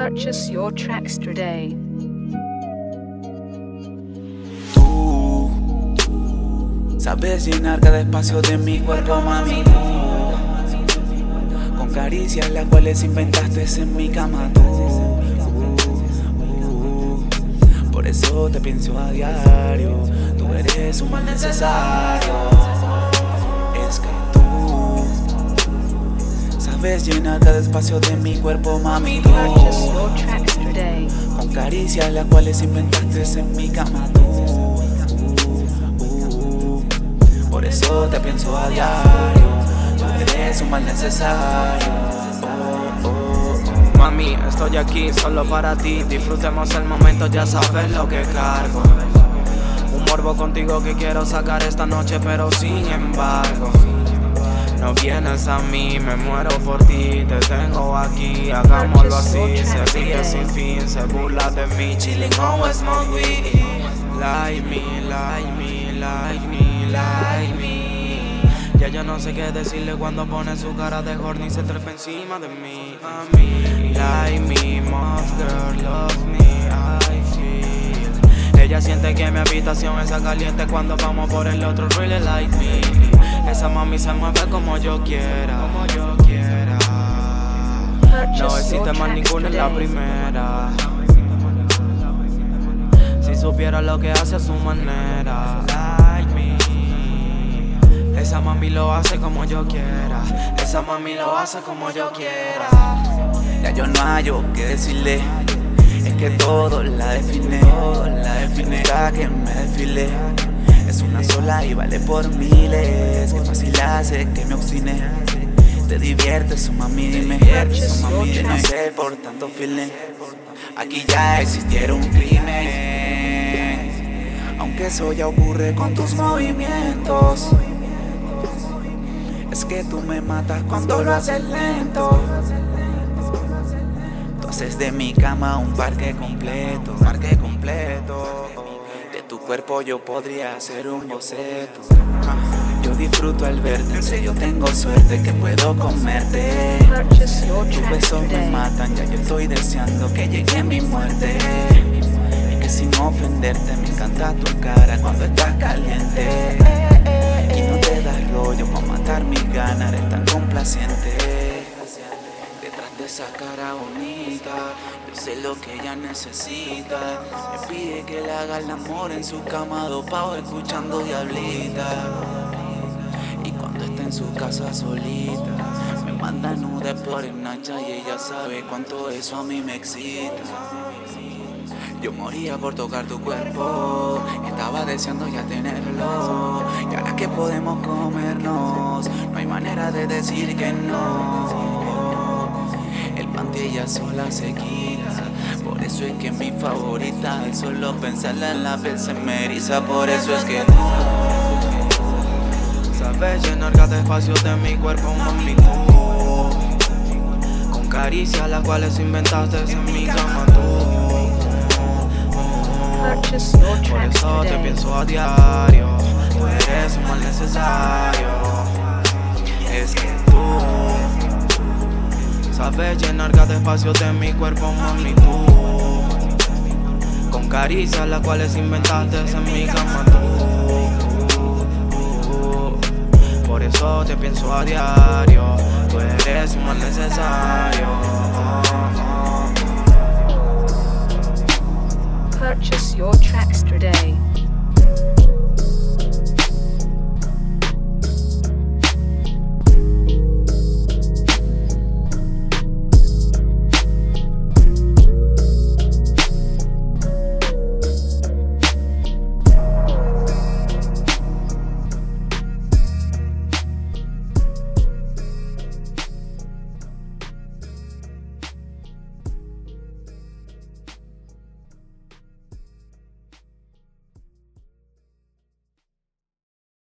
Purchase your tracks today. Tú sabes llenar cada espacio de mi cuerpo, mami. Tú, con caricias las cuales inventaste en mi cama. Por eso te pienso a diario. Tú eres un mal necesario. Sabes llenar cada espacio de mi cuerpo, mami. Tú, Purchase your tracks today. con caricias las cuales inventaste en mi cama tú. Uh, por eso te pienso a diario. Tú eres un mal necesario. Oh, oh, oh. Mami, estoy aquí solo para ti. Disfrutemos el momento, ya sabes lo que cargo. Un morbo contigo que quiero sacar esta noche, pero sin embargo. No vienes a mí, me muero por ti, te tengo aquí, hagámoslo así. Se ríe sin fin, se burla de mí, chilling on smoke weed. Like me, like me, like me, like me. Ya yo no sé qué decirle cuando pone su cara de horny y se trepa encima de mí. A mí, like me, girl, love. Siente que mi habitación está caliente cuando vamos por el otro, really like me. Esa mami se mueve como yo quiera, como yo quiera. No existe más ninguna en la primera. Si supiera lo que hace a su manera, like me. Esa mami lo hace como yo quiera. Esa mami lo hace como yo quiera. Ya yo no hallo que decirle. Es que todo la define. La define. Que me desfile. Es una sola y vale por miles. Qué fácil hace que me obstine. Te diviertes, su mami, dime. Mami, no sé por tanto feeling. Aquí ya existiera un crimen. Aunque eso ya ocurre con tus movimientos. Es que tú me matas cuando lo haces lento. Haces de mi cama un parque completo, parque completo. De tu cuerpo yo podría hacer un boceto. Yo disfruto al verte, en serio tengo suerte que puedo comerte. Tus besos me matan, ya yo estoy deseando que llegue mi muerte. Y que sin ofenderte me encanta tu cara cuando estás caliente. Y no te das rollo para matar mis ganas, eres tan complaciente. Detrás de esa cara bonita, yo sé lo que ella necesita. Me pide que le haga el amor en su cama dopado escuchando diablita. Y cuando está en su casa solita, me manda nude por el Nacha y ella sabe cuánto eso a mí me excita. Yo moría por tocar tu cuerpo, estaba deseando ya tenerlo. Y ahora que podemos comernos, no hay manera de decir que no. Ella sola se quita, por eso es que mi favorita. Y solo pensarla en la piel se me eriza, por eso es que Sabes llenar cada espacio de mi cuerpo, mami, tú. Con caricias las cuales inventaste en mi cama, tú. Por eso te pienso a diario. Tú eres un mal necesario. Es que sabes llenar cada espacio de mi cuerpo, mami, tú. Con caricias las cuales inventaste en mi cama, tú. Por eso te pienso a diario. Tú eres mal necesario. Purchase your tracks today.